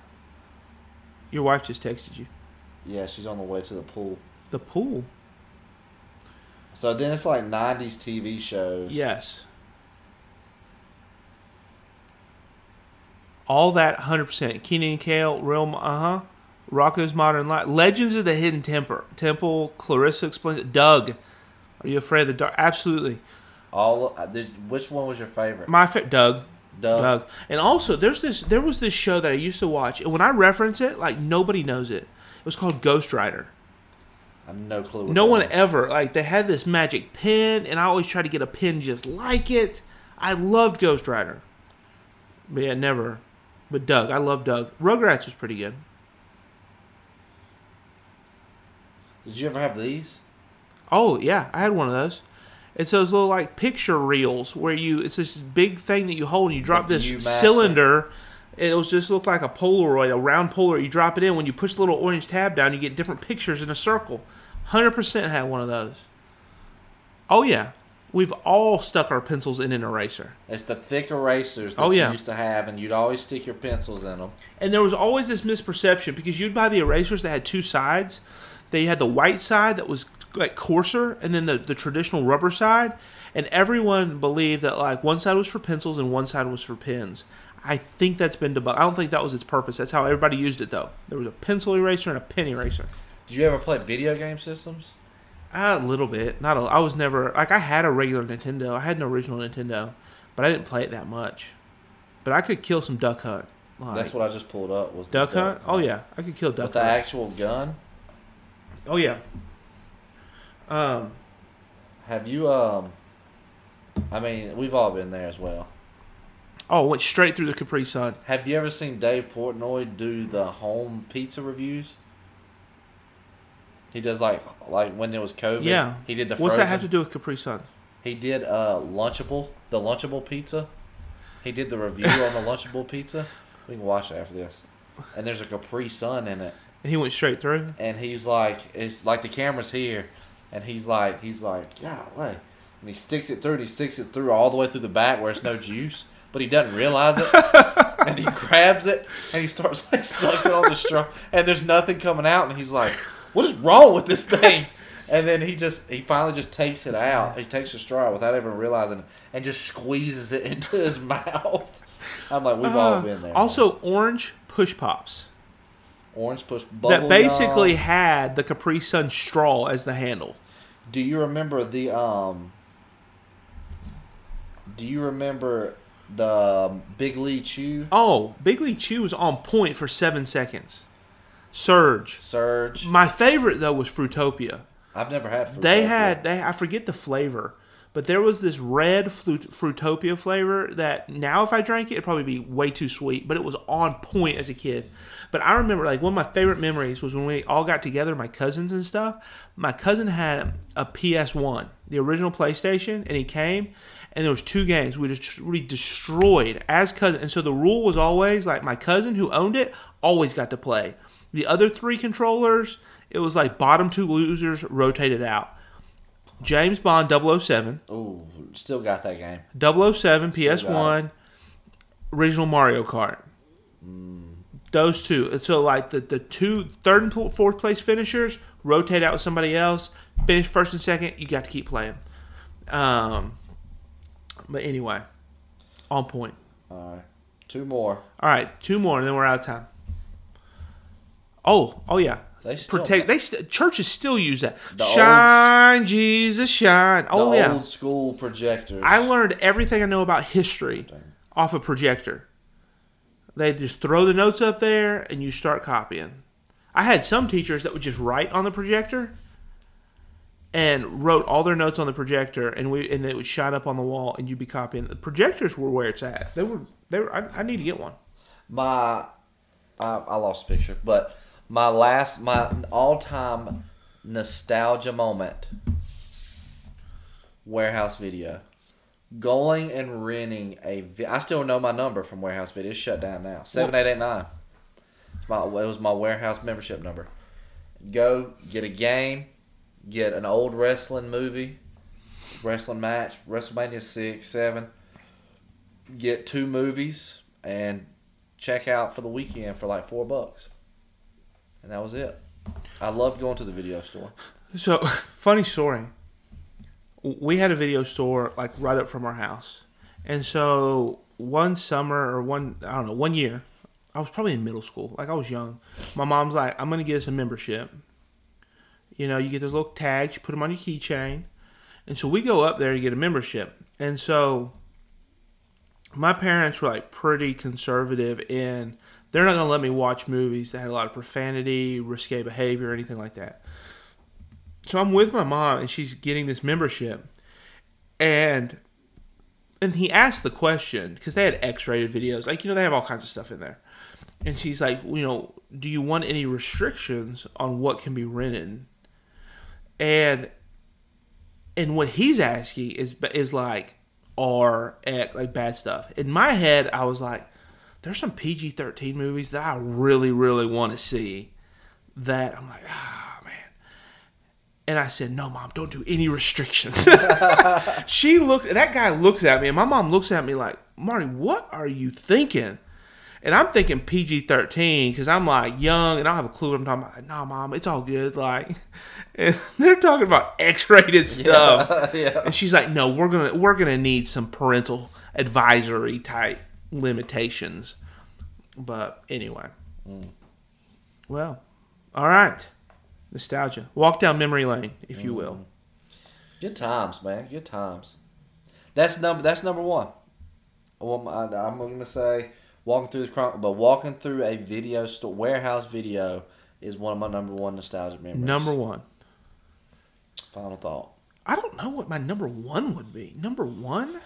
Your wife just texted you. Yeah, she's on the way to the pool. The pool. So then it's like '90s TV shows. Yes. All that 100%. Kenan and Kel, Real, uh huh. Rocco's Modern Life. Legends of the Hidden Temper. Temple, Clarissa explains it. Doug. Are you afraid of the dark? Absolutely. All. uh, Did, which one was your favorite? My favorite, Doug. Doug. Doug. And also, there's this. There was this show that I used to watch, and when I reference it, like nobody knows it. It was called Ghostwriter. I have no clue. What No one is. ever like they had this magic pen, and I always try to get a pen just like it. I loved Ghostwriter, but yeah, never. But Doug, I love Doug. Rugrats was pretty good. Did you ever have these? Oh yeah, I had one of those. It's those little like picture reels where you it's this big thing that you hold and you drop this cylinder. It was just look like a Polaroid, a round Polaroid. You drop it in when you push the little orange tab down, you get different pictures in a circle. Hundred percent had one of those. Oh yeah, we've all stuck our pencils in an eraser. It's the thick erasers that Oh, yeah. you used to have, and you'd always stick your pencils in them. And there was always this misperception because you'd buy the erasers that had two sides. They had the white side that was like coarser, and then the, the traditional rubber side. And everyone believed that like one side was for pencils and one side was for pens. I think that's been debunked. I don't think that was its purpose. That's how everybody used it though. There was a pencil eraser and a pen eraser. Did you ever play video game systems? A little bit, not a. I was never like I had a regular Nintendo. I had an original Nintendo, but I didn't play it that much. But I could kill some Duck Hunt. Like, That's what I just pulled up. Was the Duck Hunt? Oh yeah, I could kill Duck Hunt. With the actual gun. Oh yeah. Um. Have you? Um. I mean, we've all been there as well. Oh, went straight through the Capri Sun. Have you ever seen Dave Portnoy do the home pizza reviews? He does like like when it was COVID. Yeah. He did the. What's that frozen- have to do with Capri Sun? He did uh Lunchable, the Lunchable pizza. He did the review on the Lunchable pizza. We can watch it after this. And there's a Capri Sun in it, And he went straight through. and he's like, it's like the camera's here, and he's like, he's like, golly, and he sticks it through, and he sticks it through all the way through the back where it's no juice, but he doesn't realize it, and he grabs it, and he starts like sucking on the straw, and there's nothing coming out, and he's like, what is wrong with this thing? And then he just he finally just takes it out. He takes the straw without even realizing it, and just squeezes it into his mouth. I'm like, we've all Uh, been there. Also, orange push pops orange push bubble that basically Yum. had the Capri Sun straw as the handle. Do you remember the um? Do you remember the um, Big League Chew Oh, Big League Chew was on point for seven seconds. Surge. Surge? My favorite though was Fruitopia. I've never had. Fruitopia. They had they I forget the flavor, But there was this red Flut- Fruitopia flavor that now, if I drank it, it'd probably be way too sweet. But it was on point as a kid. But I remember, like, one of my favorite memories was when we all got together, my cousins and stuff. My cousin had a PS1, the original PlayStation, and he came, and there was two games we just we destroyed as cousins. And so the rule was always like my cousin who owned it always got to play. The other three controllers, it was like bottom two losers rotated out. James Bond 007, Ooh, still got that game. 007 PS1, original Mario Kart. Those two. So like the, the two third and fourth place finishers rotate out with somebody else. Finish first and second, you got to keep playing. Um, but anyway, on point. All right, two more. All right, two more, and then we're out of time. Oh, oh yeah. They still Protect. They st- churches still use that. The shine, Jesus, shine. Oh yeah. old school projectors. I learned everything I know about history off a projector. They just throw the notes up there and you start copying. I had some teachers that would just write on the projector and wrote all their notes on the projector and we and it would shine up on the wall and you'd be copying. The projectors were where it's at. They were they were I, I need to get one. my I, I lost the picture, but my last my all time nostalgia moment warehouse video. Going and renting a vi- I still know my number from warehouse video. It's shut down now. Seven eight eight nine. It's my it was my warehouse membership number. Go get a game, get an old wrestling movie, wrestling match, WrestleMania six, seven. Get two movies and check out for the weekend for like four bucks. And that was it. I loved going to the video store. So, funny story. We had a video store like right up from our house. And so one summer or one I don't know, one year, I was probably in middle school. Like I was young. My mom's like, I'm gonna get us a membership. You know, you get those little tags, you put them on your keychain. And so we go up there to get a membership. And so my parents were like pretty conservative in they're not gonna let me watch movies that had a lot of profanity, risque behavior, or anything like that. So I'm with my mom and she's getting this membership, and and he asked the question because they had X-rated videos, like you know they have all kinds of stuff in there, and she's like, you know, do you want any restrictions on what can be rented? And and what he's asking is is like R X like bad stuff. In my head, I was like, there's some PG thirteen movies that I really really want to see. That I'm like, ah man. And I said, no, mom, don't do any restrictions. she looked. That guy looks at me, and my mom looks at me like, Marty, what are you thinking? And I'm thinking PG 13 because I'm like young and I don't have a clue what I'm talking about. Nah, mom, it's all good. Like, and they're talking about X rated stuff. yeah. And she's like, no, we're gonna we're gonna need some parental advisory type limitations. But anyway, mm. well, all right, nostalgia. Walk down memory lane, if you will. Mm-hmm. Good times, man. Good times. That's number. That's number one. Well, I'm gonna say walking through the chron- but walking through a video store warehouse video is one of my number one nostalgic memories. Number one. Final thought. I don't know what my number one would be. Number one,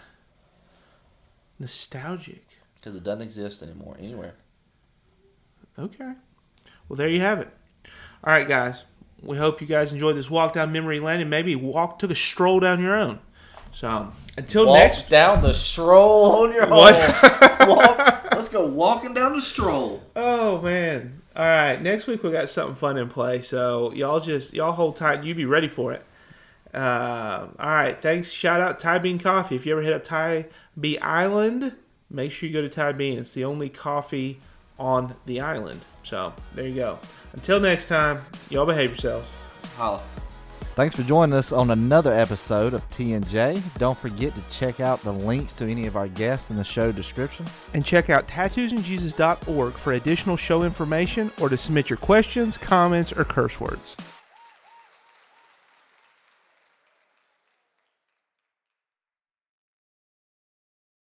nostalgic. Because it doesn't exist anymore anywhere. Okay. Well, there you have it. All right, guys. We hope you guys enjoyed this walk down memory lane and maybe walk took a stroll down your own. So until Walk next. down the stroll on your What? own. Walk, let's go walking down the stroll. Oh man. All right. Next week we got something fun in play. So y'all just y'all hold tight. You be ready for it. Uh, all right. Thanks. Shout out Tybean Coffee. If you ever hit up Thai Bee Island, make sure you go to Tybean. It's the only coffee on the island. So there you go. Until next time, y'all behave yourselves. Holla. Thanks for joining us on another episode of T&J. Don't forget to check out the links to any of our guests in the show description. And check out tattoosandjesus.org for additional show information or to submit your questions, comments, or curse words.